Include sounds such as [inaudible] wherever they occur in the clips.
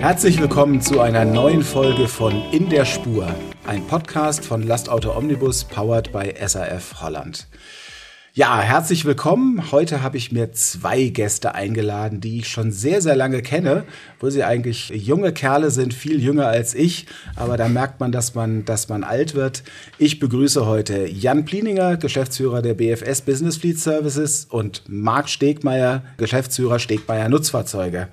Herzlich willkommen zu einer neuen Folge von In der Spur, ein Podcast von Lastauto Omnibus powered by SAF Holland. Ja, herzlich willkommen. Heute habe ich mir zwei Gäste eingeladen, die ich schon sehr, sehr lange kenne, wo sie eigentlich junge Kerle sind, viel jünger als ich. Aber da merkt man, dass man, dass man alt wird. Ich begrüße heute Jan Plininger, Geschäftsführer der BFS Business Fleet Services und Marc Stegmeier, Geschäftsführer Stegmeier Nutzfahrzeuge.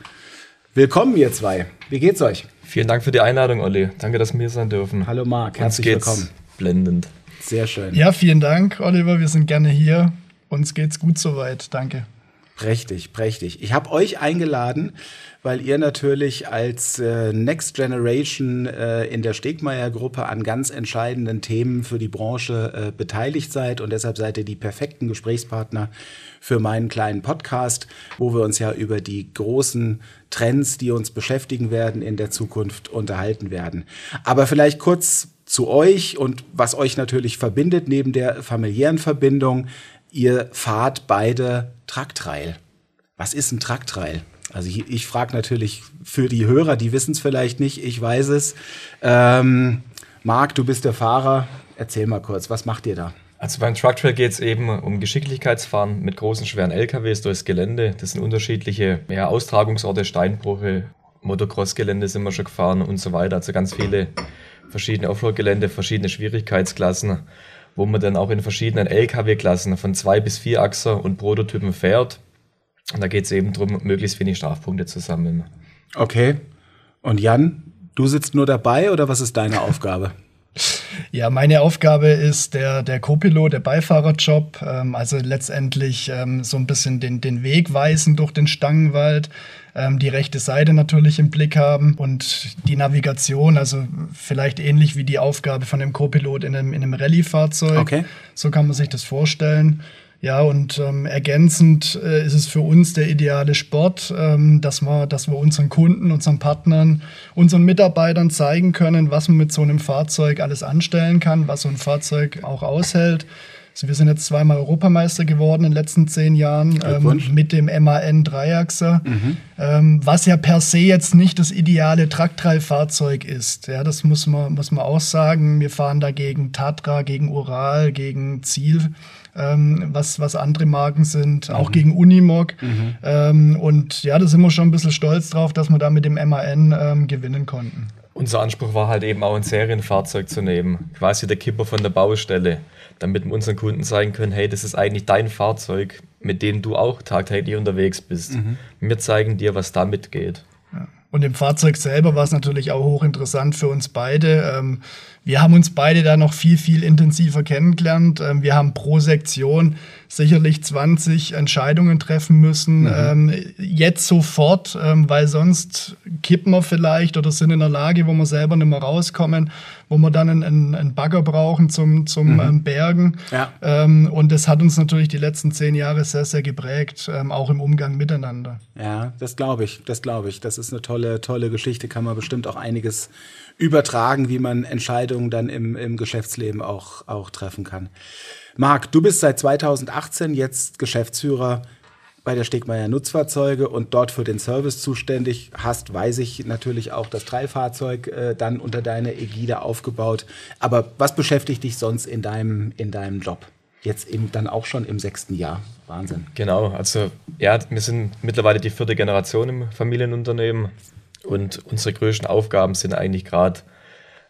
Willkommen, ihr zwei. Wie geht's euch? Vielen Dank für die Einladung, Olli. Danke, dass wir hier sein dürfen. Hallo Marc, herzlich willkommen. Blendend. Sehr schön. Ja, vielen Dank, Oliver. Wir sind gerne hier. Uns geht's gut soweit. Danke. Prächtig, prächtig. Ich habe euch eingeladen, weil ihr natürlich als äh, Next Generation äh, in der Stegmeier-Gruppe an ganz entscheidenden Themen für die Branche äh, beteiligt seid und deshalb seid ihr die perfekten Gesprächspartner für meinen kleinen Podcast, wo wir uns ja über die großen Trends, die uns beschäftigen werden in der Zukunft, unterhalten werden. Aber vielleicht kurz zu euch und was euch natürlich verbindet neben der familiären Verbindung. Ihr fahrt beide Trucktrail. Was ist ein Trucktrail? Also ich, ich frage natürlich für die Hörer, die wissen es vielleicht nicht, ich weiß es. Ähm, Marc, du bist der Fahrer. Erzähl mal kurz, was macht ihr da? Also beim Trucktrail geht es eben um Geschicklichkeitsfahren mit großen, schweren LKWs durchs Gelände. Das sind unterschiedliche ja, Austragungsorte, Steinbrüche, Motocross-Gelände sind wir schon gefahren und so weiter. Also ganz viele verschiedene Offroad-Gelände, verschiedene Schwierigkeitsklassen, wo man dann auch in verschiedenen LKW-Klassen von zwei bis vier Achser und Prototypen fährt. Und da geht es eben darum, möglichst wenig Strafpunkte zu sammeln. Okay. Und Jan, du sitzt nur dabei oder was ist deine Aufgabe? [laughs] Ja, meine Aufgabe ist der, der Co-Pilot, der Beifahrerjob. Ähm, also letztendlich ähm, so ein bisschen den, den Weg weisen durch den Stangenwald, ähm, die rechte Seite natürlich im Blick haben und die Navigation, also vielleicht ähnlich wie die Aufgabe von dem Co-Pilot in einem, in einem Rallye-Fahrzeug. Okay. So kann man sich das vorstellen. Ja, und ähm, ergänzend äh, ist es für uns der ideale Sport, ähm, dass, wir, dass wir unseren Kunden, unseren Partnern, unseren Mitarbeitern zeigen können, was man mit so einem Fahrzeug alles anstellen kann, was so ein Fahrzeug auch aushält. Also wir sind jetzt zweimal Europameister geworden in den letzten zehn Jahren ähm, mit dem MAN Dreiachser, mhm. ähm, was ja per se jetzt nicht das ideale Truck-3-Fahrzeug ist. Ja, das muss man, muss man auch sagen. Wir fahren da gegen Tatra, gegen Ural, gegen Ziel ähm, was, was andere Marken sind, mhm. auch gegen Unimog. Mhm. Ähm, und ja, da sind wir schon ein bisschen stolz drauf, dass wir da mit dem MAN ähm, gewinnen konnten. Unser Anspruch war halt eben auch ein Serienfahrzeug zu nehmen, quasi der Kipper von der Baustelle, damit wir unseren Kunden zeigen können, hey, das ist eigentlich dein Fahrzeug, mit dem du auch tagtäglich unterwegs bist. Mhm. Wir zeigen dir, was damit geht. Ja. Und im Fahrzeug selber war es natürlich auch hochinteressant für uns beide. Ähm, wir haben uns beide da noch viel, viel intensiver kennengelernt. Ähm, wir haben pro Sektion sicherlich 20 Entscheidungen treffen müssen. Mhm. Ähm, jetzt sofort, ähm, weil sonst kippen wir vielleicht oder sind in der Lage, wo wir selber nicht mehr rauskommen, wo wir dann einen, einen Bagger brauchen zum, zum mhm. Bergen. Ja. und das hat uns natürlich die letzten zehn Jahre sehr, sehr geprägt, auch im Umgang miteinander. Ja, das glaube ich, das glaube ich. Das ist eine tolle, tolle Geschichte, kann man bestimmt auch einiges übertragen, wie man Entscheidungen dann im, im Geschäftsleben auch, auch treffen kann. Marc, du bist seit 2018 jetzt Geschäftsführer bei der Stegmeier Nutzfahrzeuge und dort für den Service zuständig. Hast, weiß ich, natürlich auch das Dreifahrzeug äh, dann unter deiner Ägide aufgebaut. Aber was beschäftigt dich sonst in deinem, in deinem Job? Jetzt eben dann auch schon im sechsten Jahr. Wahnsinn. Genau, also ja, wir sind mittlerweile die vierte Generation im Familienunternehmen. Und unsere größten Aufgaben sind eigentlich gerade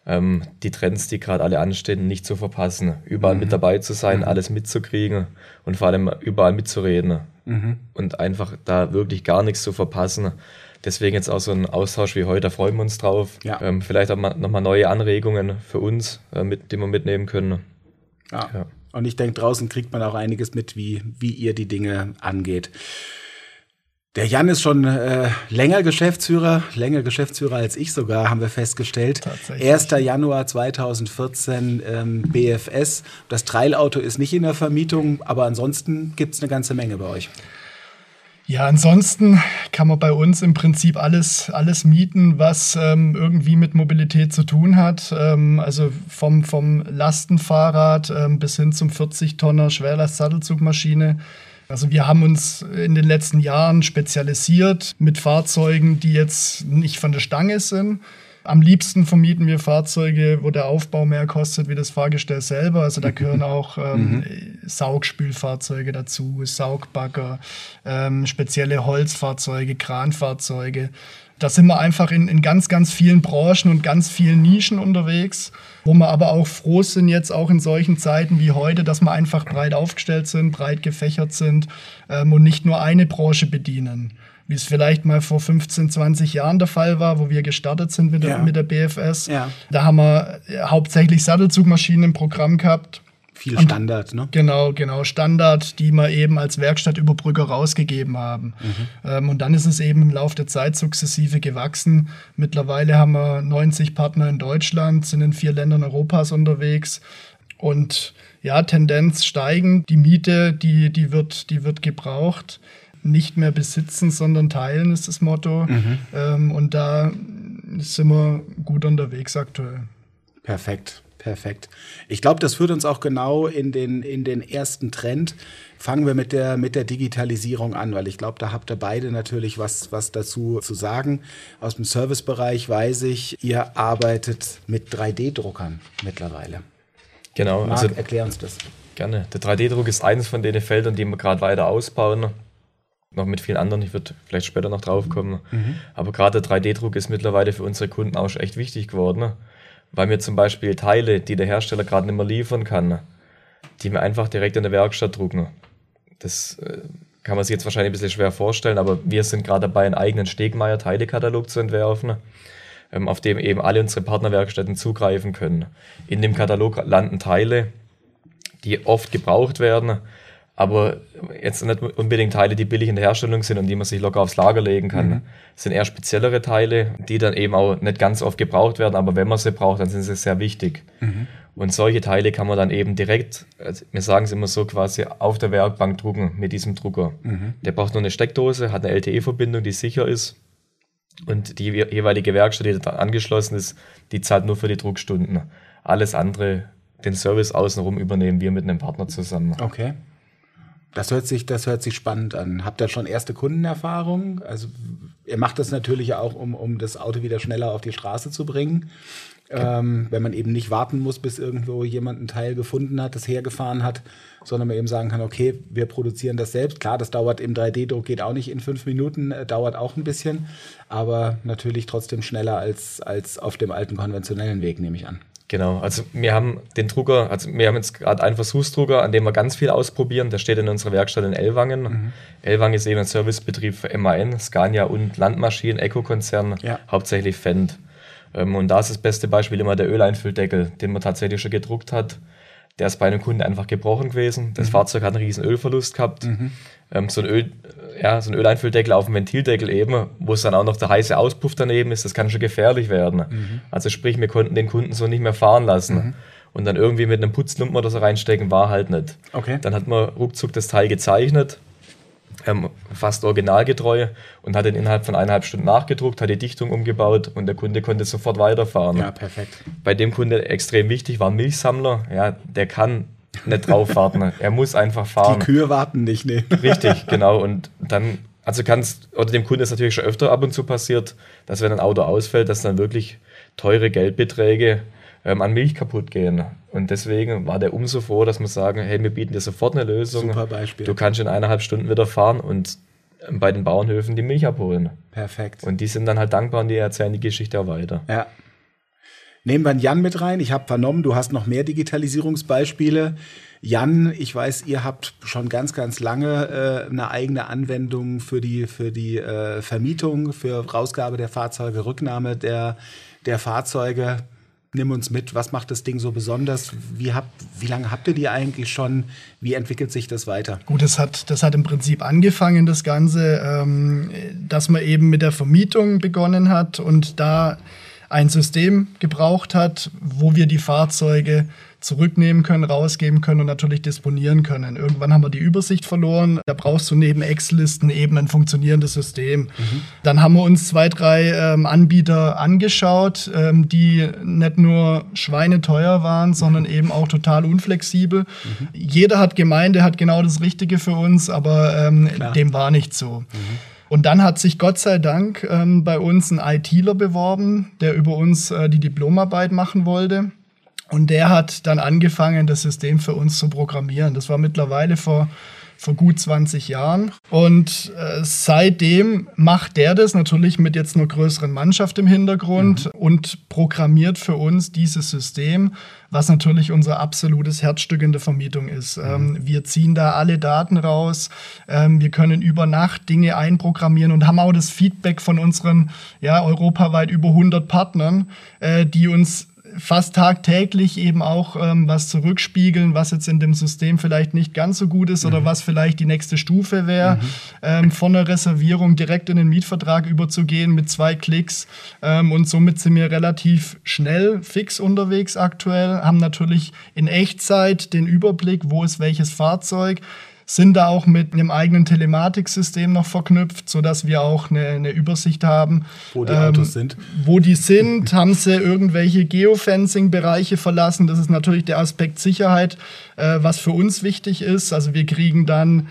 ähm, die Trends, die gerade alle anstehen, nicht zu verpassen. Überall mhm. mit dabei zu sein, mhm. alles mitzukriegen und vor allem überall mitzureden. Mhm. Und einfach da wirklich gar nichts zu verpassen. Deswegen jetzt auch so ein Austausch wie heute, da freuen wir uns drauf. Ja. Ähm, vielleicht auch mal, nochmal neue Anregungen für uns, äh, mit, die wir mitnehmen können. Ja. ja. Und ich denke, draußen kriegt man auch einiges mit, wie, wie ihr die Dinge angeht. Der Jan ist schon äh, länger Geschäftsführer, länger Geschäftsführer als ich sogar, haben wir festgestellt. 1. Januar 2014 ähm, BFS. Das Trailauto ist nicht in der Vermietung, aber ansonsten gibt es eine ganze Menge bei euch. Ja, ansonsten kann man bei uns im Prinzip alles, alles mieten, was ähm, irgendwie mit Mobilität zu tun hat. Ähm, also vom, vom Lastenfahrrad ähm, bis hin zum 40-Tonner Schwerlast-Sattelzugmaschine. Also wir haben uns in den letzten Jahren spezialisiert mit Fahrzeugen, die jetzt nicht von der Stange sind, am liebsten vermieten wir Fahrzeuge, wo der Aufbau mehr kostet wie das Fahrgestell selber. Also da gehören [laughs] auch ähm, mhm. Saugspülfahrzeuge dazu, Saugbagger, ähm, spezielle Holzfahrzeuge, Kranfahrzeuge. Da sind wir einfach in, in ganz, ganz vielen Branchen und ganz vielen Nischen unterwegs, wo wir aber auch froh sind, jetzt auch in solchen Zeiten wie heute, dass wir einfach breit aufgestellt sind, breit gefächert sind ähm, und nicht nur eine Branche bedienen wie es vielleicht mal vor 15, 20 Jahren der Fall war, wo wir gestartet sind mit der, ja. mit der BFS. Ja. Da haben wir äh, hauptsächlich Sattelzugmaschinen im Programm gehabt. Viel Standard, ne? Genau, genau, Standard, die wir eben als Werkstattüberbrücker rausgegeben haben. Mhm. Ähm, und dann ist es eben im Laufe der Zeit sukzessive gewachsen. Mittlerweile haben wir 90 Partner in Deutschland, sind in vier Ländern Europas unterwegs. Und ja, Tendenz steigend. Die Miete, die, die, wird, die wird gebraucht nicht mehr besitzen, sondern teilen ist das Motto. Mhm. Ähm, und da sind wir gut unterwegs aktuell. Perfekt, perfekt. Ich glaube, das führt uns auch genau in den, in den ersten Trend. Fangen wir mit der, mit der Digitalisierung an, weil ich glaube, da habt ihr beide natürlich was, was dazu zu sagen. Aus dem Servicebereich weiß ich, ihr arbeitet mit 3D-Druckern mittlerweile. Genau. Marc, also, erklär uns das. Gerne. Der 3D-Druck ist eines von den Feldern, die wir gerade weiter ausbauen noch mit vielen anderen. Ich würde vielleicht später noch drauf kommen. Mhm. Aber gerade der 3D-Druck ist mittlerweile für unsere Kunden auch schon echt wichtig geworden? Weil wir zum Beispiel Teile, die der Hersteller gerade nicht mehr liefern kann, die wir einfach direkt in der Werkstatt drucken. Das äh, kann man sich jetzt wahrscheinlich ein bisschen schwer vorstellen, aber wir sind gerade dabei, einen eigenen Stegmeier-Teilekatalog zu entwerfen, ähm, auf dem eben alle unsere Partnerwerkstätten zugreifen können. In dem Katalog landen Teile, die oft gebraucht werden, aber jetzt nicht unbedingt Teile, die billig in der Herstellung sind und die man sich locker aufs Lager legen kann. Mhm. Das sind eher speziellere Teile, die dann eben auch nicht ganz oft gebraucht werden, aber wenn man sie braucht, dann sind sie sehr wichtig. Mhm. Und solche Teile kann man dann eben direkt, also wir sagen es immer so, quasi auf der Werkbank drucken mit diesem Drucker. Mhm. Der braucht nur eine Steckdose, hat eine LTE-Verbindung, die sicher ist. Und die jeweilige Werkstatt, die da angeschlossen ist, die zahlt nur für die Druckstunden. Alles andere, den Service außenrum übernehmen wir mit einem Partner zusammen. Okay. Das hört sich, das hört sich spannend an. Habt ihr schon erste Kundenerfahrungen? Also ihr macht das natürlich auch, um, um das Auto wieder schneller auf die Straße zu bringen. Ähm, wenn man eben nicht warten muss, bis irgendwo jemand ein Teil gefunden hat, das hergefahren hat, sondern man eben sagen kann, okay, wir produzieren das selbst. Klar, das dauert im 3D-Druck, geht auch nicht in fünf Minuten, äh, dauert auch ein bisschen, aber natürlich trotzdem schneller als, als auf dem alten konventionellen Weg, nehme ich an. Genau, also wir haben den Drucker, also wir haben jetzt gerade einen Versuchsdrucker, an dem wir ganz viel ausprobieren. Der steht in unserer Werkstatt in Ellwangen. Mhm. Ellwangen ist eben ein Servicebetrieb für MAN, Scania und Landmaschinen, Eco-Konzern, ja. hauptsächlich Fendt. Ähm, und da ist das beste Beispiel immer der Öleinfülldeckel, den man tatsächlich schon gedruckt hat. Der ist bei einem Kunden einfach gebrochen gewesen. Das mhm. Fahrzeug hat einen riesen Ölverlust gehabt. Mhm. Ähm, so, ein Öl, ja, so ein Öleinfülldeckel auf dem Ventildeckel eben, wo es dann auch noch der heiße Auspuff daneben ist, das kann schon gefährlich werden. Mhm. Also sprich, wir konnten den Kunden so nicht mehr fahren lassen. Mhm. Und dann irgendwie mit einem Putzlumpen oder so reinstecken, war halt nicht. Okay. Dann hat man ruckzuck das Teil gezeichnet ähm, fast originalgetreu und hat den innerhalb von eineinhalb Stunden nachgedruckt, hat die Dichtung umgebaut und der Kunde konnte sofort weiterfahren. Ja, perfekt. Bei dem Kunde extrem wichtig war ein Milchsammler. Ja, der kann nicht drauf warten. er muss einfach fahren. Die Kühe warten nicht, ne? [laughs] Richtig, genau. Und dann, also kannst, oder dem Kunde ist natürlich schon öfter ab und zu passiert, dass wenn ein Auto ausfällt, dass dann wirklich teure Geldbeträge ähm, an Milch kaputt gehen. Und deswegen war der umso froh, dass wir sagen, hey, wir bieten dir sofort eine Lösung. Super Beispiel. Du kannst in eineinhalb Stunden wieder fahren und ähm, bei den Bauernhöfen die Milch abholen. Perfekt. Und die sind dann halt dankbar und die erzählen die Geschichte auch weiter. Ja. Nehmen wir einen Jan mit rein. Ich habe vernommen, du hast noch mehr Digitalisierungsbeispiele. Jan, ich weiß, ihr habt schon ganz, ganz lange äh, eine eigene Anwendung für die, für die äh, Vermietung, für Rausgabe der Fahrzeuge, Rücknahme der, der Fahrzeuge nimm uns mit, was macht das Ding so besonders? Wie, habt, wie lange habt ihr die eigentlich schon? Wie entwickelt sich das weiter? Gut, das hat, das hat im Prinzip angefangen, das Ganze, ähm, dass man eben mit der Vermietung begonnen hat und da ein System gebraucht hat, wo wir die Fahrzeuge zurücknehmen können, rausgeben können und natürlich disponieren können. Irgendwann haben wir die Übersicht verloren. Da brauchst du neben Excel-Listen eben ein funktionierendes System. Mhm. Dann haben wir uns zwei, drei ähm, Anbieter angeschaut, ähm, die nicht nur schweineteuer waren, sondern eben auch total unflexibel. Mhm. Jeder hat gemeint, er hat genau das Richtige für uns, aber ähm, dem war nicht so. Mhm. Und dann hat sich Gott sei Dank ähm, bei uns ein ITler beworben, der über uns äh, die Diplomarbeit machen wollte. Und der hat dann angefangen, das System für uns zu programmieren. Das war mittlerweile vor, vor gut 20 Jahren. Und äh, seitdem macht der das natürlich mit jetzt einer größeren Mannschaft im Hintergrund mhm. und programmiert für uns dieses System, was natürlich unser absolutes Herzstück in der Vermietung ist. Mhm. Ähm, wir ziehen da alle Daten raus. Ähm, wir können über Nacht Dinge einprogrammieren und haben auch das Feedback von unseren ja, europaweit über 100 Partnern, äh, die uns fast tagtäglich eben auch ähm, was zurückspiegeln, was jetzt in dem System vielleicht nicht ganz so gut ist mhm. oder was vielleicht die nächste Stufe wäre, mhm. ähm, von einer Reservierung direkt in den Mietvertrag überzugehen mit zwei Klicks. Ähm, und somit sind wir relativ schnell fix unterwegs aktuell, haben natürlich in Echtzeit den Überblick, wo ist welches Fahrzeug sind da auch mit einem eigenen Telematiksystem noch verknüpft, sodass wir auch eine, eine Übersicht haben. Wo die ähm, Autos sind. Wo die sind, haben sie irgendwelche Geofencing-Bereiche verlassen. Das ist natürlich der Aspekt Sicherheit, äh, was für uns wichtig ist. Also wir kriegen dann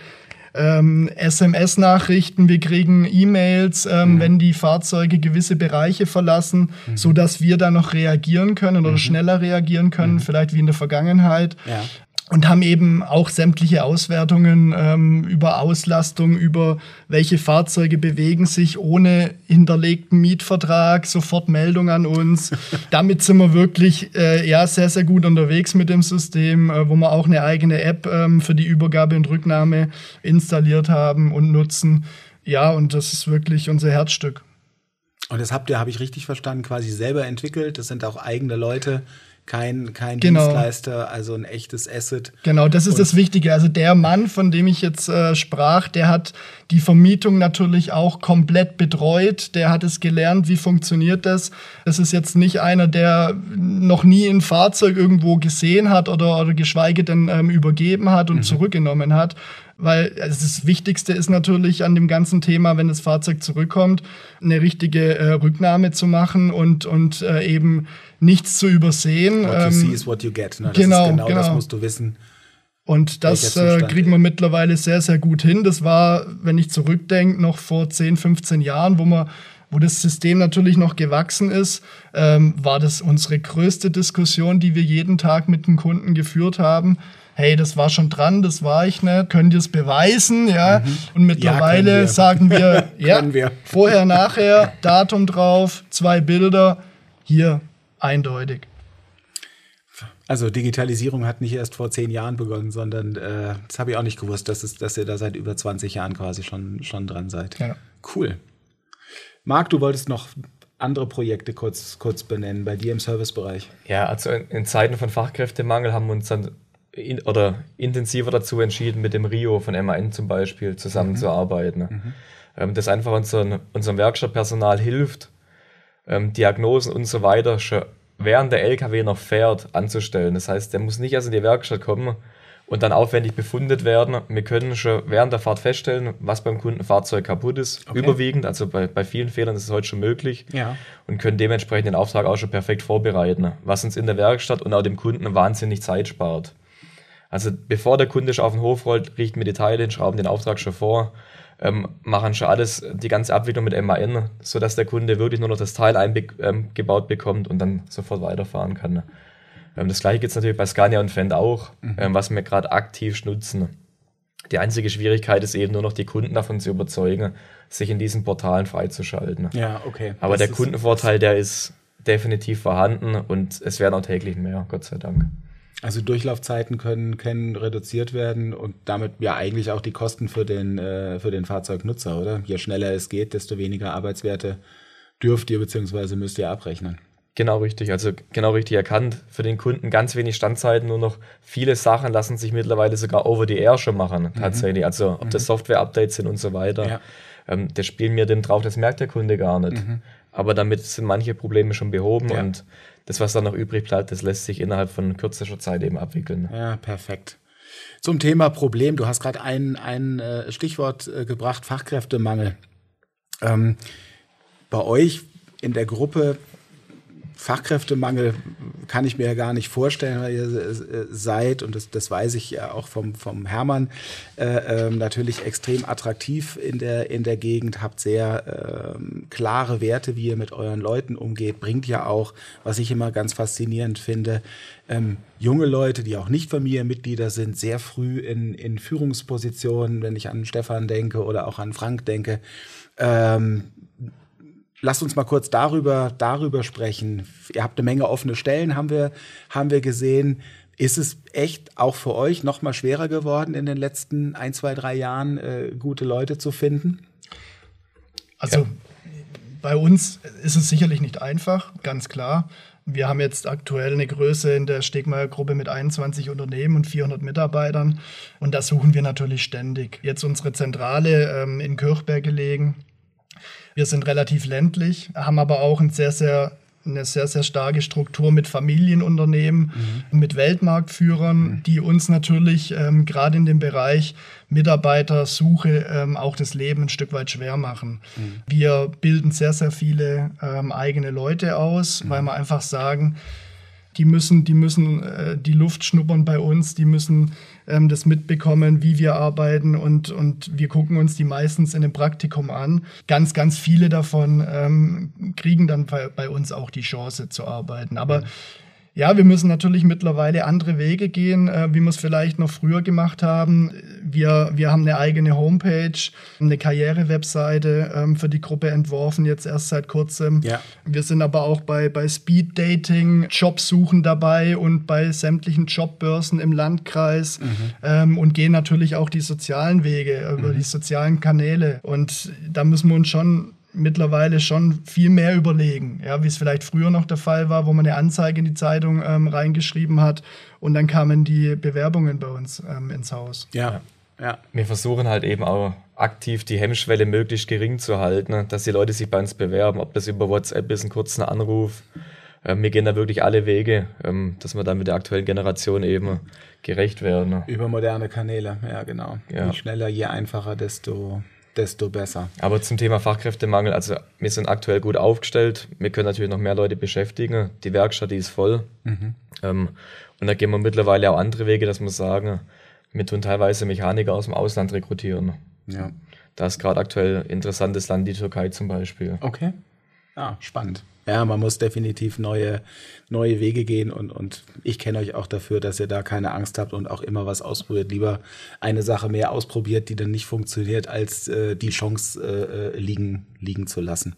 ähm, SMS-Nachrichten, wir kriegen E-Mails, ähm, mhm. wenn die Fahrzeuge gewisse Bereiche verlassen, mhm. so dass wir da noch reagieren können oder mhm. schneller reagieren können, mhm. vielleicht wie in der Vergangenheit. Ja und haben eben auch sämtliche Auswertungen ähm, über Auslastung, über welche Fahrzeuge bewegen sich ohne hinterlegten Mietvertrag, sofort Meldung an uns. [laughs] Damit sind wir wirklich äh, ja, sehr, sehr gut unterwegs mit dem System, äh, wo wir auch eine eigene App ähm, für die Übergabe und Rücknahme installiert haben und nutzen. Ja, und das ist wirklich unser Herzstück. Und das habt ihr, habe ich richtig verstanden, quasi selber entwickelt. Das sind auch eigene Leute kein, kein genau. Dienstleister, also ein echtes Asset. Genau, das ist Und das Wichtige. Also der Mann, von dem ich jetzt äh, sprach, der hat die Vermietung natürlich auch komplett betreut. Der hat es gelernt, wie funktioniert das. Das ist jetzt nicht einer, der noch nie ein Fahrzeug irgendwo gesehen hat oder, oder geschweige denn ähm, übergeben hat und mhm. zurückgenommen hat, weil also das Wichtigste ist natürlich an dem ganzen Thema, wenn das Fahrzeug zurückkommt, eine richtige äh, Rücknahme zu machen und, und äh, eben nichts zu übersehen. What you ähm, see is what you get. Ne? Das genau, genau, genau, das musst du wissen. Und das äh, kriegen wir mittlerweile sehr, sehr gut hin. Das war, wenn ich zurückdenke, noch vor 10, 15 Jahren, wo man wo das System natürlich noch gewachsen ist, ähm, war das unsere größte Diskussion, die wir jeden Tag mit den Kunden geführt haben hey, das war schon dran, das war ich nicht, könnt ihr es beweisen, ja? Mhm. Und mittlerweile ja, wir. sagen wir, [laughs] ja, wir. vorher, nachher, Datum drauf, zwei Bilder, hier, eindeutig. Also Digitalisierung hat nicht erst vor zehn Jahren begonnen, sondern äh, das habe ich auch nicht gewusst, dass, es, dass ihr da seit über 20 Jahren quasi schon, schon dran seid. Ja. Cool. Marc, du wolltest noch andere Projekte kurz, kurz benennen bei dir im Servicebereich. Ja, also in, in Zeiten von Fachkräftemangel haben wir uns dann in, oder intensiver dazu entschieden, mit dem Rio von MAN zum Beispiel zusammenzuarbeiten. Mhm. mhm. Ähm, das einfach unseren, unserem Werkstattpersonal hilft, ähm, Diagnosen und so weiter schon während der LKW noch fährt anzustellen. Das heißt, der muss nicht erst in die Werkstatt kommen und dann aufwendig befundet werden. Wir können schon während der Fahrt feststellen, was beim Kundenfahrzeug kaputt ist. Okay. Überwiegend, also bei, bei vielen Fehlern ist es heute schon möglich. Ja. Und können dementsprechend den Auftrag auch schon perfekt vorbereiten, was uns in der Werkstatt und auch dem Kunden wahnsinnig Zeit spart. Also bevor der Kunde schon auf den Hof rollt, richten wir die Teile hin, schrauben den Auftrag schon vor, ähm, machen schon alles, die ganze Abwicklung mit MAN, sodass der Kunde wirklich nur noch das Teil eingebaut ähm, bekommt und dann sofort weiterfahren kann. Ähm, das gleiche gibt es natürlich bei Scania und Fendt auch, mhm. ähm, was wir gerade aktiv nutzen. Die einzige Schwierigkeit ist eben nur noch, die Kunden davon zu überzeugen, sich in diesen Portalen freizuschalten. Ja, okay. Aber das der Kundenvorteil, der ist definitiv vorhanden und es werden auch täglich mehr, Gott sei Dank. Also Durchlaufzeiten können, können reduziert werden und damit ja eigentlich auch die Kosten für den, äh, für den Fahrzeugnutzer, oder? Je schneller es geht, desto weniger Arbeitswerte dürft ihr bzw. müsst ihr abrechnen. Genau richtig, also genau richtig erkannt. Für den Kunden ganz wenig Standzeiten, nur noch viele Sachen lassen sich mittlerweile sogar over the air schon machen, mhm. tatsächlich. Also ob mhm. das Software-Updates sind und so weiter. Ja. Ähm, das spielen wir dem drauf, das merkt der Kunde gar nicht. Mhm aber damit sind manche Probleme schon behoben Ja. und das, was dann noch übrig bleibt, das lässt sich innerhalb von kürzester Zeit eben abwickeln. Ja, perfekt. Zum Thema Problem, du hast gerade ein, ein äh, Stichwort äh, gebracht, Fachkräftemangel. Ähm, bei euch in der Gruppe Fachkräftemangel kann ich mir ja gar nicht vorstellen, weil ihr äh, seid, und das, das weiß ich ja auch vom, vom Hermann, äh, ähm, natürlich extrem attraktiv in der, in der Gegend, habt sehr ähm, klare Werte, wie ihr mit euren Leuten umgeht, bringt ja auch, was ich immer ganz faszinierend finde, ähm, junge Leute, die auch nicht Familienmitglieder sind, sehr früh in, in Führungspositionen, wenn ich an Stefan denke oder auch an Frank denke. Ähm, Lasst uns mal kurz darüber, darüber sprechen. Ihr habt eine Menge offene Stellen, haben wir, haben wir gesehen. Ist es echt auch für euch noch mal schwerer geworden, in den letzten ein, zwei, drei Jahren äh, gute Leute zu finden? Also Ja. bei uns ist es sicherlich nicht einfach, ganz klar. Wir haben jetzt aktuell eine Größe in der Stegmeier-Gruppe mit 21 Unternehmen und 400 Mitarbeitern. Und das suchen wir natürlich ständig. Jetzt unsere Zentrale ähm, in Kirchberg gelegen. Wir sind relativ ländlich, haben aber auch ein sehr, sehr, eine sehr, sehr starke Struktur mit Familienunternehmen, mit Weltmarktführern, die uns natürlich ähm, gerade in dem Bereich Mitarbeitersuche ähm, auch das Leben ein Stück weit schwer machen. Wir bilden sehr, sehr viele ähm, eigene Leute aus, weil wir einfach sagen, die müssen, die müssen äh, die Luft schnuppern bei uns, die müssen ähm, das mitbekommen, wie wir arbeiten und, und wir gucken uns die meistens in einem Praktikum an. Ganz, ganz viele davon ähm, kriegen dann bei, bei uns auch die Chance zu arbeiten. Aber ja, wir müssen natürlich mittlerweile andere Wege gehen, äh, wie wir es vielleicht noch früher gemacht haben. Wir, wir haben eine eigene Homepage, eine Karriere-Webseite ähm, für die Gruppe entworfen, jetzt erst seit kurzem. Ja. Wir sind aber auch bei, bei Speed Dating, Jobsuchen dabei und bei sämtlichen Jobbörsen im Landkreis ähm, und gehen natürlich auch die sozialen Wege, über die sozialen Kanäle. Und da müssen wir uns schon mittlerweile schon viel mehr überlegen, ja, wie es vielleicht früher noch der Fall war, wo man eine Anzeige in die Zeitung ähm, reingeschrieben hat und dann kamen die Bewerbungen bei uns ähm, ins Haus. Ja, ja. Wir versuchen halt eben auch aktiv die Hemmschwelle möglichst gering zu halten, ne, dass die Leute sich bei uns bewerben, ob das über WhatsApp ist, ein kurzer Anruf. Ähm, Wir gehen da wirklich alle Wege, ähm, dass wir dann mit der aktuellen Generation eben gerecht werden. ne. Über moderne Kanäle, ja, genau. Ja. Je schneller, je einfacher, desto, desto besser. Aber zum Thema Fachkräftemangel, also wir sind aktuell gut aufgestellt. Wir können natürlich noch mehr Leute beschäftigen. Die Werkstatt, die ist voll. Ähm, und da gehen wir mittlerweile auch andere Wege, dass wir sagen, wir tun teilweise Mechaniker aus dem Ausland rekrutieren. Ja. Da ist gerade aktuell interessantes Land, die Türkei zum Beispiel. Okay. Ja, spannend. Ja, man muss definitiv neue, neue Wege gehen und, und ich kenne euch auch dafür, dass ihr da keine Angst habt und auch immer was ausprobiert. Lieber eine Sache mehr ausprobiert, die dann nicht funktioniert, als äh, die Chance äh, äh, liegen, liegen zu lassen.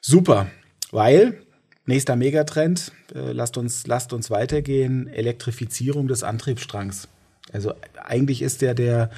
Super, weil nächster Megatrend, äh, lasst, uns, lasst uns weitergehen, Elektrifizierung des Antriebsstrangs. Also eigentlich ist ja der,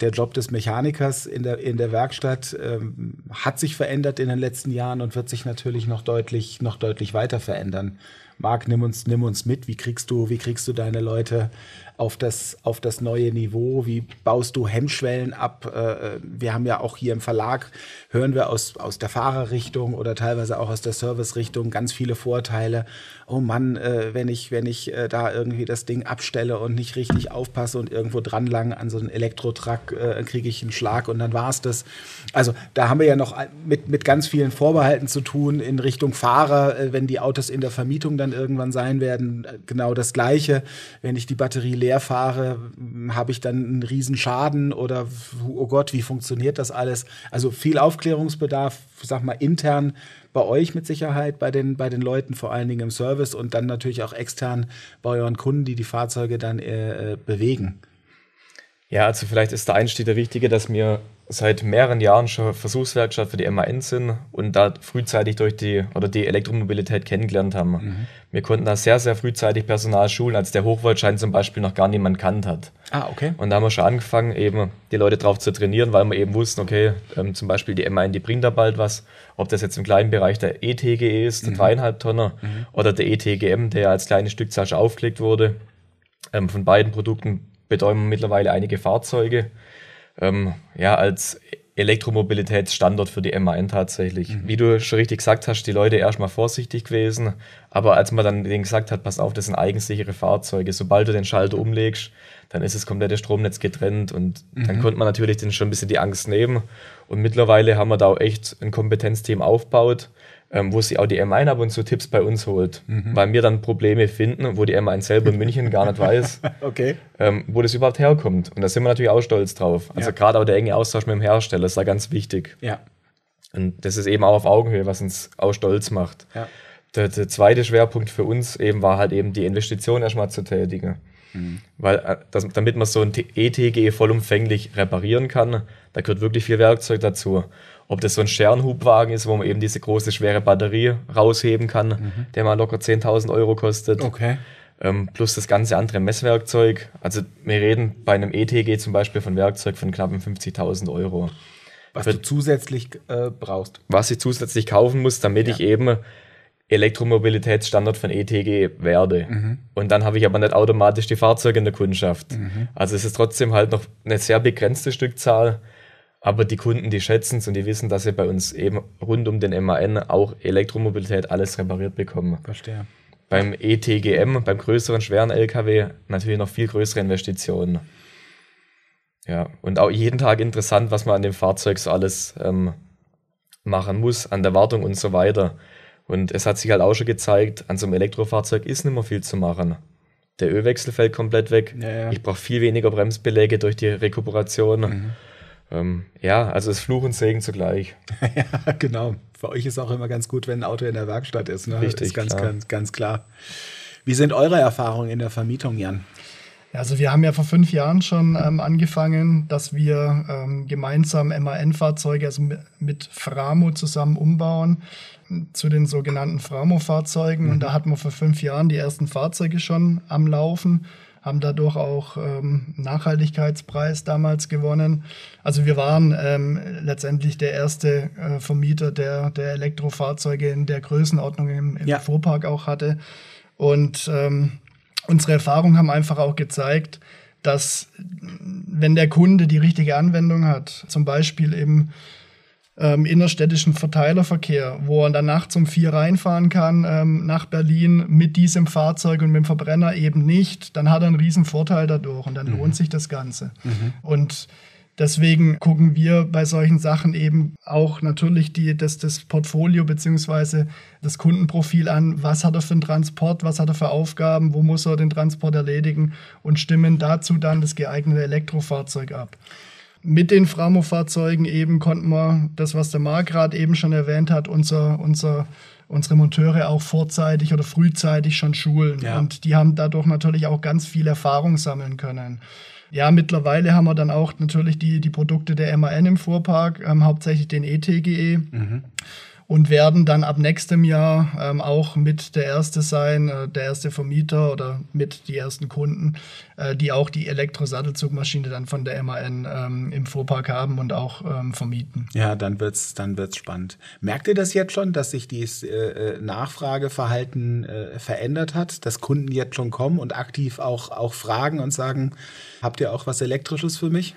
der Job des Mechanikers in der, in der Werkstatt ähm, hat sich verändert in den letzten Jahren und wird sich natürlich noch deutlich, noch deutlich weiter verändern. Marc, nimm uns, nimm uns mit. Wie kriegst du, wie kriegst du deine Leute auf das, auf das neue Niveau? Wie baust du Hemmschwellen ab? Äh, wir haben ja auch hier im Verlag, hören wir aus, aus der Fahrerrichtung oder teilweise auch aus der Servicerichtung ganz viele Vorteile. Oh Mann, äh, wenn ich, wenn ich äh, da irgendwie das Ding abstelle und nicht richtig aufpasse und irgendwo dran lang an so einen Elektrotruck, äh, kriege ich einen Schlag und dann war's das. Also da haben wir ja noch mit, mit ganz vielen Vorbehalten zu tun in Richtung Fahrer, äh, wenn die Autos in der Vermietung dann irgendwann sein werden. Genau das Gleiche. Wenn ich die Batterie leer fahre, habe ich dann einen riesen Schaden oder oh Gott, wie funktioniert das alles? Also viel Aufklärungsbedarf, sag mal intern bei euch mit Sicherheit, bei den, bei den Leuten, vor allen Dingen im Service und dann natürlich auch extern bei euren Kunden, die die Fahrzeuge dann äh, äh, bewegen. Ja, also vielleicht ist der Einstieg der richtige, dass wir seit mehreren Jahren schon Versuchswerkstatt für die MAN sind und da frühzeitig durch die oder die Elektromobilität kennengelernt haben. Wir konnten da sehr, sehr frühzeitig Personal schulen, als der Hochvoltschein zum Beispiel noch gar niemand kannt hat. Ah, okay. Und da haben wir schon angefangen, eben die Leute drauf zu trainieren, weil wir eben wussten, okay, ähm, zum Beispiel die MAN, die bringt da bald was. Ob das jetzt im kleinen Bereich der ETG ist, der dreieinhalb Tonner, oder der ETGM, der als kleine Stückzahl schon aufgelegt wurde. Ähm, von beiden Produkten wir mittlerweile einige Fahrzeuge. Ähm, ja, als Elektromobilitätsstandort für die MAN tatsächlich. Mhm. Wie du schon richtig gesagt hast, die Leute erstmal vorsichtig gewesen, aber als man dann denen gesagt hat, pass auf, das sind eigensichere Fahrzeuge, sobald du den Schalter umlegst, dann ist das komplette Stromnetz getrennt und mhm. dann konnte man natürlich den schon ein bisschen die Angst nehmen. Und mittlerweile haben wir da auch echt ein Kompetenzteam aufgebaut, ähm, wo sie auch die M1 ab und zu Tipps bei uns holt, mhm. weil wir dann Probleme finden, wo die M1 selber in München gar nicht weiß, [laughs] okay. ähm, wo das überhaupt herkommt. Und da sind wir natürlich auch stolz drauf. Also ja. gerade auch der enge Austausch mit dem Hersteller ist da ganz wichtig. Ja. Und das ist eben auch auf Augenhöhe, was uns auch stolz macht. Ja. Der, der zweite Schwerpunkt für uns eben war halt eben die Investition erstmal zu tätigen. Mhm. Weil, äh, das, damit man so ein ETG vollumfänglich reparieren kann, da gehört wirklich viel Werkzeug dazu. Ob das so ein Sternhubwagen ist, wo man eben diese große, schwere Batterie rausheben kann, mhm. der mal locker 10.000 Euro kostet. Okay. Ähm, plus das ganze andere Messwerkzeug. Also wir reden bei einem ETG zum Beispiel von Werkzeug von knappen 50.000 Euro. Was Für, du zusätzlich äh, brauchst. Was ich zusätzlich kaufen muss, damit ja. ich eben Elektromobilitätsstandard von ETG werde. Mhm. Und dann habe ich aber nicht automatisch die Fahrzeuge in der Kundschaft. Mhm. Also es ist trotzdem halt noch eine sehr begrenzte Stückzahl. Aber die Kunden, die schätzen es und die wissen, dass sie bei uns eben rund um den MAN auch Elektromobilität alles repariert bekommen. Verstehe. Beim ETGM, beim größeren, schweren LKW, natürlich noch viel größere Investitionen. Ja, und auch jeden Tag interessant, was man an dem Fahrzeug so alles ähm, machen muss, an der Wartung und so weiter. Und es hat sich halt auch schon gezeigt, an so einem Elektrofahrzeug ist nicht mehr viel zu machen. Der Ölwechsel fällt komplett weg. Ja, ja. Ich brauche viel weniger Bremsbeläge durch die Rekuperation. Mhm. Ähm, ja, also es ist Fluch und Segen zugleich. [laughs] ja, genau. Für euch ist auch immer ganz gut, wenn ein Auto in der Werkstatt ist. Ne? Richtig, ist ganz, klar. Ganz, ganz klar. Wie sind eure Erfahrungen in der Vermietung, Jan? Also wir haben ja vor fünf Jahren schon ähm, angefangen, dass wir ähm, gemeinsam MAN-Fahrzeuge, also mit Framo zusammen umbauen zu den sogenannten Framo-Fahrzeugen. Mhm. Und da hatten wir vor fünf Jahren die ersten Fahrzeuge schon am Laufen haben dadurch auch ähm, Nachhaltigkeitspreis damals gewonnen. Also wir waren ähm, letztendlich der erste äh, Vermieter, der, der Elektrofahrzeuge in der Größenordnung im, im ja. Fuhrpark auch hatte. Und ähm, unsere Erfahrungen haben einfach auch gezeigt, dass wenn der Kunde die richtige Anwendung hat, zum Beispiel eben ähm, innerstädtischen Verteilerverkehr, wo er dann nachts um vier reinfahren kann ähm, nach Berlin mit diesem Fahrzeug und mit dem Verbrenner eben nicht, dann hat er einen riesen Vorteil dadurch und dann mhm. lohnt sich das Ganze. Mhm. Und Deswegen gucken wir bei solchen Sachen eben auch natürlich die, das, das Portfolio bzw. das Kundenprofil an. Was hat er für einen Transport, was hat er für Aufgaben, wo muss er den Transport erledigen und stimmen dazu dann das geeignete Elektrofahrzeug ab mit den Framo-Fahrzeugen eben konnten wir das, was der Marc gerade eben schon erwähnt hat, unser, unser, unsere Monteure auch vorzeitig oder frühzeitig schon schulen. Ja. Und die haben dadurch natürlich auch ganz viel Erfahrung sammeln können. Ja, mittlerweile haben wir dann auch natürlich die, die Produkte der MAN im Fuhrpark, ähm, hauptsächlich den ETGE. Mhm und werden dann ab nächstem Jahr ähm, auch mit der erste sein, äh, der erste Vermieter oder mit die ersten Kunden, äh, die auch die Elektrosattelzugmaschine dann von der MAN ähm, im Fuhrpark haben und auch ähm, vermieten. Ja, dann wird's dann wird's spannend. Merkt ihr das jetzt schon, dass sich dieses äh, äh, Nachfrageverhalten äh, verändert hat, dass Kunden jetzt schon kommen und aktiv auch auch fragen und sagen, habt ihr auch was elektrisches für mich?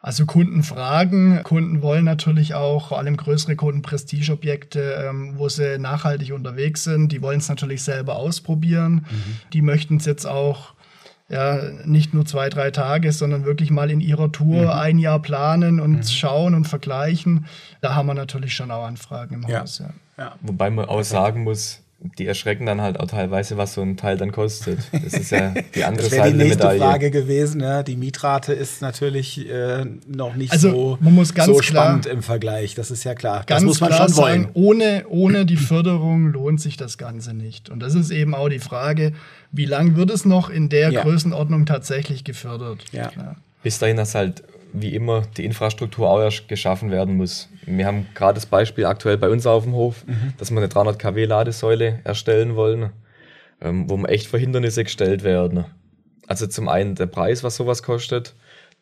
Also Kunden fragen, Kunden wollen natürlich auch, vor allem größere Kunden, Prestigeobjekte, ähm, wo sie nachhaltig unterwegs sind. Die wollen es natürlich selber ausprobieren. Mhm. Die möchten es jetzt auch ja, nicht nur zwei, drei Tage, sondern wirklich mal in ihrer Tour mhm. ein Jahr planen und mhm. schauen und vergleichen. Da haben wir natürlich schon auch Anfragen im ja. Haus. Ja. Ja. Wobei man auch sagen muss, die erschrecken dann halt auch teilweise, was so ein Teil dann kostet. Das ist ja [laughs] die andere das Seite die nächste der Medaille. Frage gewesen. Ja. Die Mietrate ist natürlich äh, noch nicht also, so, man muss ganz so spannend klar, im Vergleich. Das ist ja klar. Ganz das muss man schon wollen. Sagen, ohne, ohne die Förderung lohnt sich das Ganze nicht. Und das ist eben auch die Frage, wie lange wird es noch in der ja. Größenordnung tatsächlich gefördert? Ja. ja. Bis dahin, dass halt wie immer die Infrastruktur auch erst geschaffen werden muss. Wir haben gerade das Beispiel aktuell bei uns auf dem Hof, mhm. dass wir eine 300 kW Ladesäule erstellen wollen, ähm, wo wir echt vor Hindernisse gestellt werden. Also zum einen der Preis, was sowas kostet,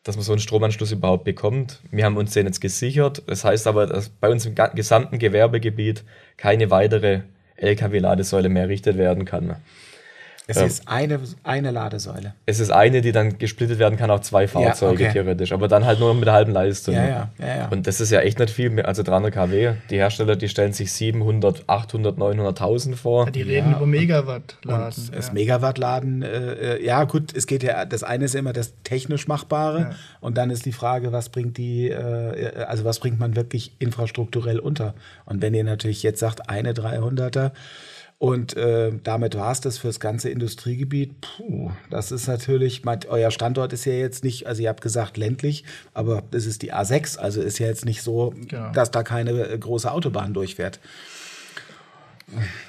dass man so einen Stromanschluss überhaupt bekommt. Wir haben uns den jetzt gesichert. Das heißt aber, dass bei uns im gesamten Gewerbegebiet keine weitere LKW-Ladesäule mehr errichtet werden kann. Es ja. ist eine, eine Ladesäule. Es ist eine, die dann gesplittet werden kann auf zwei Fahrzeuge ja, okay. theoretisch, aber dann halt nur mit der halben Leistung. Ja, ja, ja, ja. Und das ist ja echt nicht viel, also 300 kW. Die Hersteller, die stellen sich 700, 800, 900.000 vor. Ja, die reden über Megawatt laden. Das Megawatt laden, äh, äh, ja gut, es geht ja, das eine ist immer das technisch Machbare und dann ist die Frage, was bringt die, äh, also was bringt man wirklich infrastrukturell unter? Und wenn ihr natürlich jetzt sagt, eine 300er, und äh, damit war es das für das ganze Industriegebiet. Puh, das ist natürlich, euer Standort ist ja jetzt nicht, also ihr habt gesagt ländlich, aber es ist die A6, also ist ja jetzt nicht so, genau. dass da keine äh, große Autobahn durchfährt.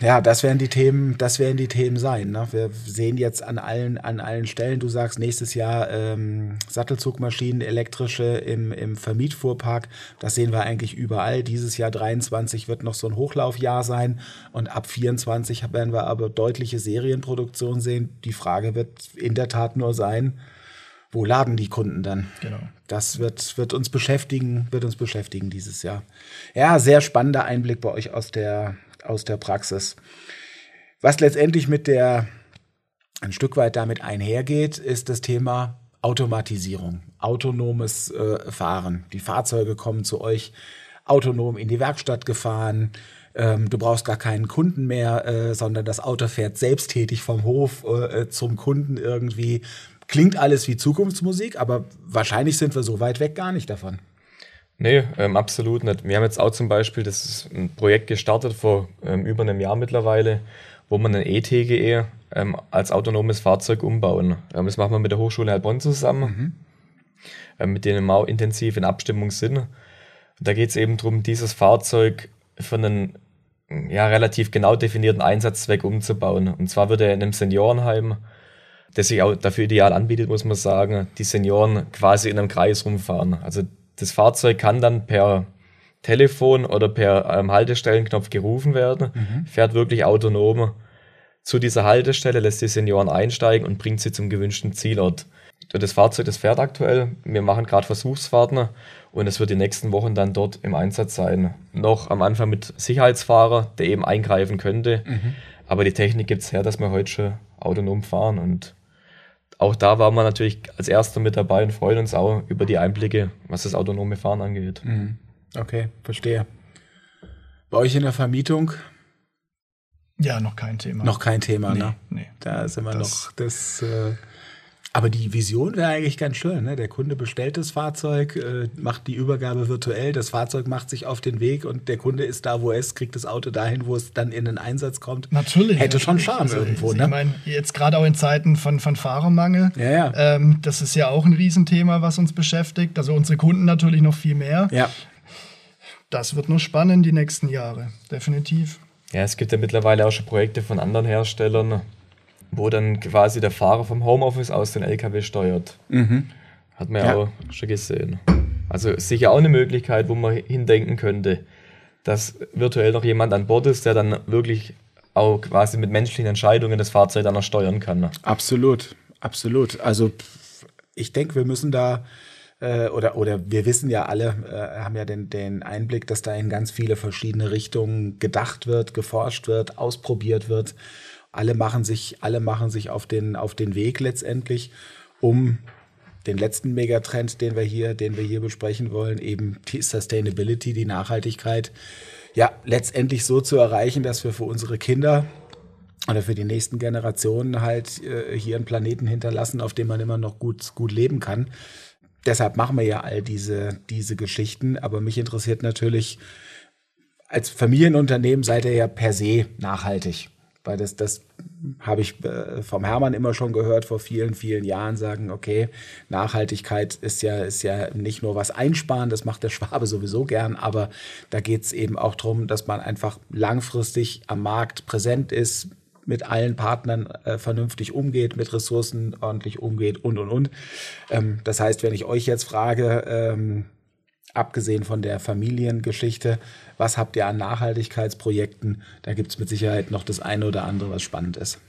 Ja, das werden die Themen, das werden die Themen sein. Ne? Wir sehen jetzt an allen, an allen Stellen, du sagst nächstes Jahr ähm, Sattelzugmaschinen, elektrische im, im Vermietfuhrpark. Das sehen wir eigentlich überall. Dieses Jahr 23 wird noch so ein Hochlaufjahr sein und ab 24 werden wir aber deutliche Serienproduktion sehen. Die Frage wird in der Tat nur sein, wo laden die Kunden dann? Genau. Das wird, wird uns beschäftigen, wird uns beschäftigen dieses Jahr. Ja, sehr spannender Einblick bei euch aus der, aus der Praxis. Was letztendlich mit der ein Stück weit damit einhergeht, ist das Thema Automatisierung, autonomes äh, Fahren. Die Fahrzeuge kommen zu euch autonom in die Werkstatt gefahren. Ähm, du brauchst gar keinen Kunden mehr, äh, sondern das Auto fährt selbsttätig vom Hof äh, zum Kunden irgendwie. Klingt alles wie Zukunftsmusik, aber wahrscheinlich sind wir so weit weg gar nicht davon. Nee, ähm, absolut nicht. Wir haben jetzt auch zum Beispiel das ist ein Projekt gestartet vor ähm, über einem Jahr mittlerweile, wo man ein ETGE ähm, als autonomes Fahrzeug umbauen. Ähm, das machen wir mit der Hochschule Heilbronn zusammen, mhm. ähm, mit denen wir auch intensiv in Abstimmung sind. Da geht es eben darum, dieses Fahrzeug für einen ja, relativ genau definierten Einsatzzweck umzubauen. Und zwar wird er in einem Seniorenheim, das sich auch dafür ideal anbietet, muss man sagen, die Senioren quasi in einem Kreis rumfahren. Also das Fahrzeug kann dann per Telefon oder per ähm, Haltestellenknopf gerufen werden, mhm. fährt wirklich autonom zu dieser Haltestelle, lässt die Senioren einsteigen und bringt sie zum gewünschten Zielort. Das Fahrzeug, das fährt aktuell. Wir machen gerade Versuchsfahrten und es wird die nächsten Wochen dann dort im Einsatz sein. Noch am Anfang mit Sicherheitsfahrer, der eben eingreifen könnte. Mhm. Aber die Technik gibt es her, dass wir heute schon autonom fahren und auch da waren wir natürlich als Erster mit dabei und freuen uns auch über die Einblicke, was das autonome Fahren angeht. Mhm. Okay, verstehe. Bei euch in der Vermietung? Ja, noch kein Thema. Noch kein Thema, nee, ne? Nee. Da sind wir das, noch. Das äh, aber die Vision wäre eigentlich ganz schön. Ne? Der Kunde bestellt das Fahrzeug, äh, macht die Übergabe virtuell, das Fahrzeug macht sich auf den Weg und der Kunde ist da, wo er ist, kriegt das Auto dahin, wo es dann in den Einsatz kommt. Natürlich. Hätte natürlich. schon Charme also, irgendwo. Ne? Ich meine, jetzt gerade auch in Zeiten von, von Fahrermangel, ja, ja. Ähm, das ist ja auch ein Riesenthema, was uns beschäftigt. Also unsere Kunden natürlich noch viel mehr. Ja. Das wird noch spannend die nächsten Jahre, definitiv. Ja, es gibt ja mittlerweile auch schon Projekte von anderen Herstellern, wo dann quasi der Fahrer vom Homeoffice aus den LKW steuert. Mhm. Hat man ja auch schon gesehen. Also sicher auch eine Möglichkeit, wo man hindenken könnte, dass virtuell noch jemand an Bord ist, der dann wirklich auch quasi mit menschlichen Entscheidungen das Fahrzeug dann noch steuern kann. Absolut, absolut. Also ich denke, wir müssen da äh, oder, oder wir wissen ja alle, äh, haben ja den, den Einblick, dass da in ganz viele verschiedene Richtungen gedacht wird, geforscht wird, ausprobiert wird alle machen sich, alle machen sich auf den, auf den Weg letztendlich, um den letzten Megatrend, den wir hier, den wir hier besprechen wollen, eben die Sustainability, die Nachhaltigkeit, ja, letztendlich so zu erreichen, dass wir für unsere Kinder oder für die nächsten Generationen halt äh, hier einen Planeten hinterlassen, auf dem man immer noch gut, gut leben kann. Deshalb machen wir ja all diese, diese Geschichten. Aber mich interessiert natürlich, als Familienunternehmen seid ihr ja per se nachhaltig. Weil das, das habe ich äh, vom Hermann immer schon gehört vor vielen, vielen Jahren sagen, okay, Nachhaltigkeit ist ja, ist ja nicht nur was einsparen, das macht der Schwabe [laughs] sowieso gern, aber da geht es eben auch darum, dass man einfach langfristig am Markt präsent ist, mit allen Partnern äh, vernünftig umgeht, mit Ressourcen ordentlich umgeht und, und, und. Ähm, das heißt, wenn ich euch jetzt frage, ähm, abgesehen von der Familiengeschichte, was habt ihr an Nachhaltigkeitsprojekten? Da gibt es mit Sicherheit noch das eine oder andere, was spannend ist.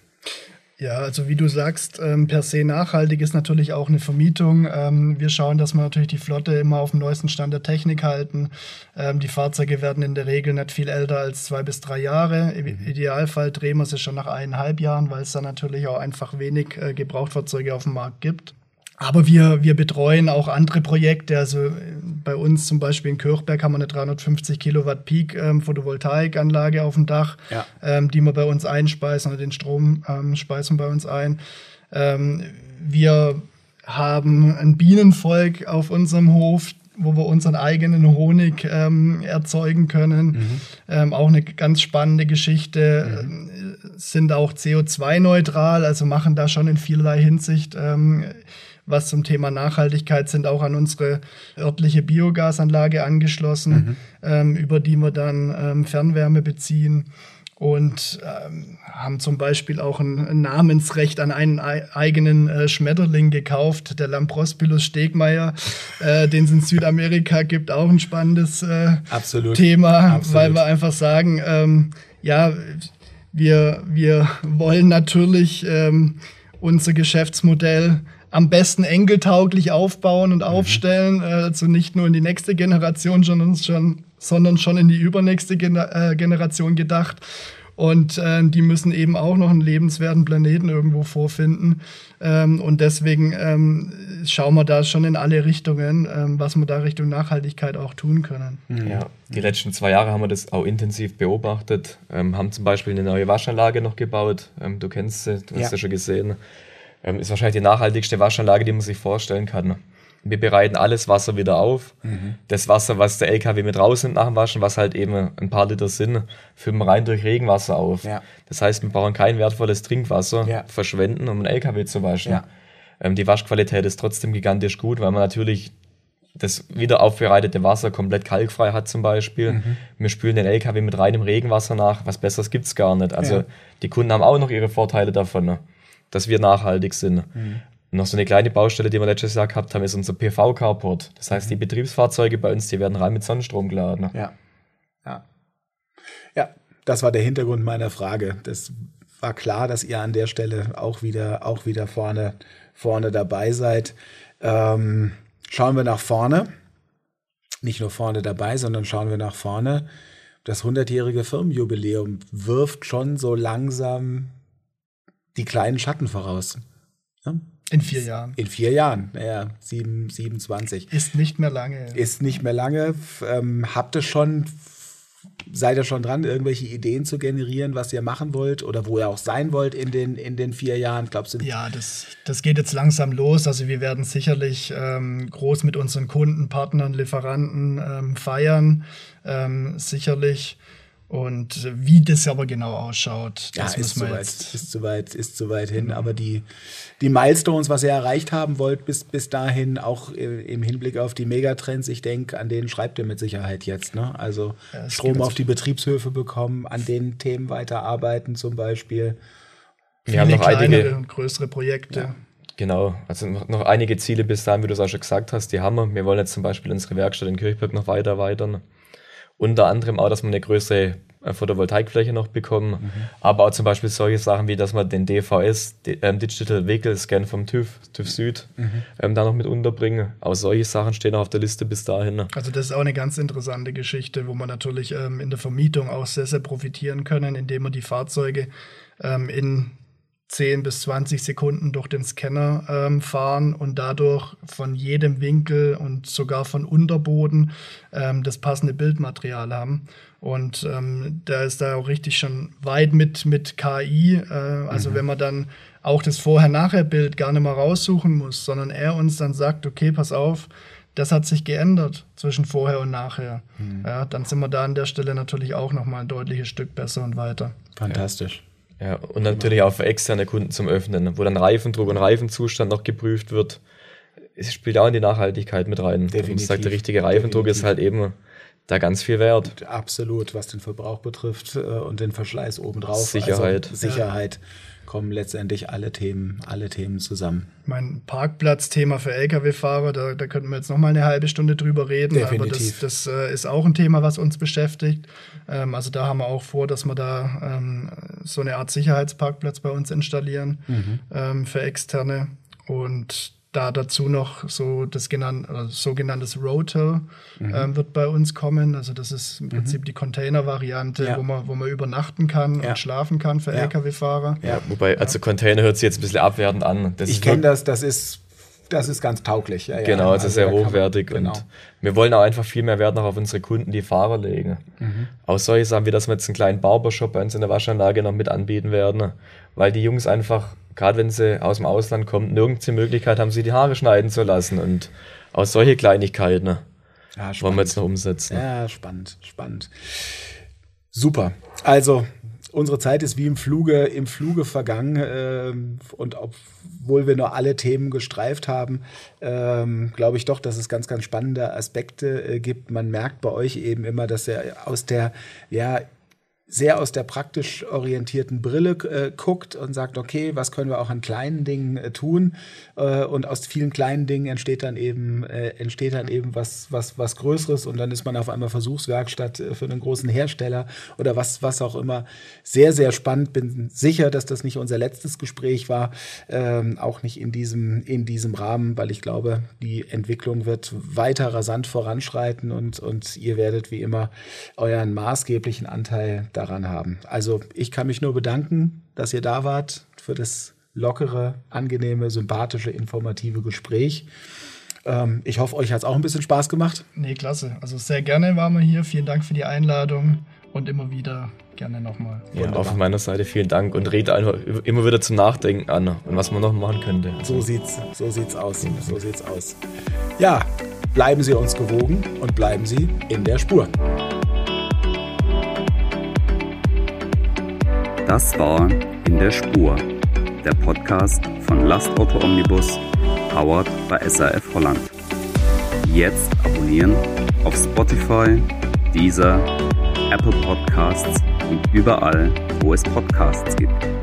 Ja, also wie du sagst, ähm, per se nachhaltig ist natürlich auch eine Vermietung. Ähm, wir schauen, dass wir natürlich die Flotte immer auf dem neuesten Stand der Technik halten. Ähm, die Fahrzeuge werden in der Regel nicht viel älter als zwei bis drei Jahre. Im mhm. Idealfall drehen wir sie schon nach eineinhalb Jahren, weil es da natürlich auch einfach wenig äh, Gebrauchtfahrzeuge auf dem Markt gibt. Aber wir, wir betreuen auch andere Projekte. Also äh, bei uns zum Beispiel in Kirchberg haben wir eine 350 Kilowatt Peak ähm, Photovoltaikanlage auf dem Dach, ja. ähm, die wir bei uns einspeisen oder den Strom ähm, speisen bei uns ein. Ähm, wir haben ein Bienenvolk auf unserem Hof, wo wir unseren eigenen Honig ähm, erzeugen können. Mhm. Ähm, auch eine ganz spannende Geschichte. Mhm. Sind auch CO2-neutral, also machen da schon in vielerlei Hinsicht ähm, was zum Thema Nachhaltigkeit sind auch an unsere örtliche Biogasanlage angeschlossen, mhm. ähm, über die wir dann ähm, Fernwärme beziehen und ähm, haben zum Beispiel auch ein, Namensrecht an einen eigenen äh, Schmetterling gekauft, der Lamprospilus stegmeier, äh, den es in Südamerika gibt, auch ein spannendes äh, Absolut. Thema, Absolut. weil wir einfach sagen, ähm, ja, wir, wir wollen natürlich ähm, unser Geschäftsmodell am besten enkeltauglich aufbauen und mhm. aufstellen. Mhm. Also nicht nur in die nächste Generation, sondern schon, sondern schon in die übernächste Gener äh, Generation gedacht. Und äh, die müssen eben auch noch einen lebenswerten Planeten irgendwo vorfinden. Ähm, und deswegen ähm, schauen wir da schon in alle Richtungen, ähm, was wir da Richtung Nachhaltigkeit auch tun können. Mhm. Ja, die letzten zwei Jahre haben wir das auch intensiv beobachtet, ähm, haben zum Beispiel eine neue Waschanlage noch gebaut. Ähm, du kennst sie, du hast ja. sie schon gesehen. Ähm, ist wahrscheinlich die nachhaltigste Waschanlage, die man sich vorstellen kann. Wir bereiten alles Wasser wieder auf. Mhm. Das Wasser, was der LKW mit rausnimmt nach dem Waschen, was halt eben ein paar Liter sind, füllen wir rein durch Regenwasser auf. Ja. Das heißt, wir brauchen kein wertvolles Trinkwasser ja. verschwenden, um einen LKW zu waschen. Ja. Ähm, die Waschqualität ist trotzdem gigantisch gut, weil man natürlich das wieder aufbereitete Wasser komplett kalkfrei hat zum Beispiel. Mhm. Wir spülen den LKW mit reinem Regenwasser nach. Was Besseres gibt es gar nicht. Also die Kunden haben auch noch ihre Vorteile davon. Ne? Dass wir nachhaltig sind. Mhm. Noch so eine kleine Baustelle, die wir letztes Jahr gehabt haben, ist unser PV-Carport. Das heißt, mhm. die Betriebsfahrzeuge bei uns, die werden rein mit Sonnenstrom geladen. Ja. Ja. Ja, das war der Hintergrund meiner Frage. Das war klar, dass ihr an der Stelle auch wieder, auch wieder vorne, vorne dabei seid. Ähm, schauen wir nach vorne. Nicht nur vorne dabei, sondern schauen wir nach vorne. Das 100-jährige Firmenjubiläum wirft schon so langsam die kleinen Schatten voraus. Ja? In vier Jahren. In vier Jahren, naja, 7, 27. Ist nicht mehr lange. Ist nicht mehr lange. Ähm, habt ihr schon, seid ihr schon dran, irgendwelche Ideen zu generieren, was ihr machen wollt oder wo ihr auch sein wollt in den, in den vier Jahren? Glaubst du? Ja, das, das geht jetzt langsam los. Also wir werden sicherlich ähm, groß mit unseren Kunden, Partnern, Lieferanten ähm, feiern. Ähm, sicherlich und wie das aber genau ausschaut, das ja, ist zu, weit, ist zu weit, ist zu weit hin. Mhm. Aber die, die Milestones, was ihr erreicht haben wollt, bis, bis dahin, auch im Hinblick auf die Megatrends, ich denke, an denen schreibt ihr mit Sicherheit jetzt. Ne? Also ja, Strom auf die Betriebshöfe bekommen, an den Themen weiterarbeiten zum Beispiel. Wir haben noch einige und größere Projekte. Ja. Genau, also noch einige Ziele bis dahin, wie du es auch schon gesagt hast, die haben wir. Wir wollen jetzt zum Beispiel unsere Werkstatt in Kirchberg noch weiter erweitern. Unter anderem auch, dass wir eine größere äh, Photovoltaikfläche noch bekommen, mhm. aber auch zum Beispiel solche Sachen wie, dass man den DVS, ähm, Digital Vehicle Scan vom TÜV, TÜV Süd, mhm. ähm, da noch mit unterbringen. Auch solche Sachen stehen auf der Liste bis dahin. Also das ist auch eine ganz interessante Geschichte, wo man natürlich ähm, in der Vermietung auch sehr, sehr profitieren können, indem man die Fahrzeuge ähm, in 10 bis 20 Sekunden durch den Scanner ähm, fahren und dadurch von jedem Winkel und sogar von Unterboden ähm, das passende Bildmaterial haben. Und ähm, da ist da auch richtig schon weit mit, mit KI. Äh, also mhm. wenn man dann auch das Vorher-Nachher-Bild gar nicht mehr raussuchen muss, sondern er uns dann sagt, okay, pass auf, das hat sich geändert zwischen vorher und nachher. Mhm. Ja, dann sind wir da an der Stelle natürlich auch nochmal ein deutliches Stück besser und weiter. Fantastisch. Ja, und natürlich auch für externe Kunden zum Öffnen, wo dann Reifendruck und Reifenzustand noch geprüft wird. Es spielt auch in die Nachhaltigkeit mit rein. Definitiv. Ich sage, der richtige Reifendruck Definitiv. ist halt eben da ganz viel Wert. Absolut, was den Verbrauch betrifft äh, und den Verschleiß obendrauf. Sicherheit. Also Sicherheit kommen letztendlich alle Themen, alle Themen zusammen. Mein Parkplatzthema für Lkw-Fahrer, da, da könnten wir jetzt noch mal eine halbe Stunde drüber reden. Definitiv. Aber das, das äh, ist auch ein Thema, was uns beschäftigt. Ähm, also da haben wir auch vor, dass wir da ähm, so eine Art Sicherheitsparkplatz bei uns installieren Mhm. ähm, für Externe. Und da dazu noch so das genannt, äh, sogenanntes Rotel Mhm. ähm, wird bei uns kommen. Also das ist im Prinzip die Container-Variante, Ja. wo, man, wo man übernachten kann Ja. und schlafen kann für Ja. Lkw-Fahrer. Ja. Wobei, also Container hört sich jetzt ein bisschen abwertend an. Das Ich kenne das, das ist, das ist ganz tauglich. Ja, ja. Genau, es ist sehr kann man- hochwertig genau. und wir wollen auch einfach viel mehr Wert noch auf unsere Kunden, die Fahrer legen. Mhm. Auch solche Sachen, wie dass wir jetzt einen kleinen Barbershop bei uns in der Waschanlage noch mit anbieten werden, weil die Jungs einfach, gerade wenn sie aus dem Ausland kommen, nirgends die Möglichkeit haben, sie die Haare schneiden zu lassen und auch solche Kleinigkeiten Ja, wollen wir jetzt noch umsetzen. Ja, spannend, spannend. Super. Also, unsere Zeit ist wie im Fluge, im Fluge vergangen. Ähm, und obwohl wir noch alle Themen gestreift haben, ähm, glaube ich doch, dass es ganz, ganz spannende Aspekte äh, gibt. Man merkt bei euch eben immer, dass er aus der, ja, sehr aus der praktisch orientierten Brille äh, guckt und sagt, okay, was können wir auch an kleinen Dingen äh, tun? Äh, und aus vielen kleinen Dingen entsteht dann eben, äh, entsteht dann eben was, was, was Größeres und dann ist man auf einmal Versuchswerkstatt äh, für einen großen Hersteller oder was, was auch immer. Sehr, sehr spannend. Bin sicher, dass das nicht unser letztes Gespräch war, ähm, auch nicht in diesem, in diesem Rahmen, weil ich glaube, die Entwicklung wird weiter rasant voranschreiten und, und ihr werdet wie immer euren maßgeblichen Anteil daran haben. Also ich kann mich nur bedanken, dass ihr da wart für das lockere, angenehme, sympathische, informative Gespräch. Ähm, ich hoffe, euch hat es auch ein bisschen Spaß gemacht. Nee, klasse. Also sehr gerne waren wir hier. Vielen Dank für die Einladung und immer wieder gerne nochmal. Ja, Wunderbar. auch von meiner Seite vielen Dank und rede einfach immer wieder zum Nachdenken an und was man noch machen könnte. So sieht's, so sieht's aus. So sieht's aus. Ja, bleiben Sie uns gewogen und bleiben Sie in der Spur. Das war In der Spur, der Podcast von Lastauto Omnibus, powered bei SAF Holland. Jetzt abonnieren auf Spotify, Deezer, Apple Podcasts und überall, wo es Podcasts gibt.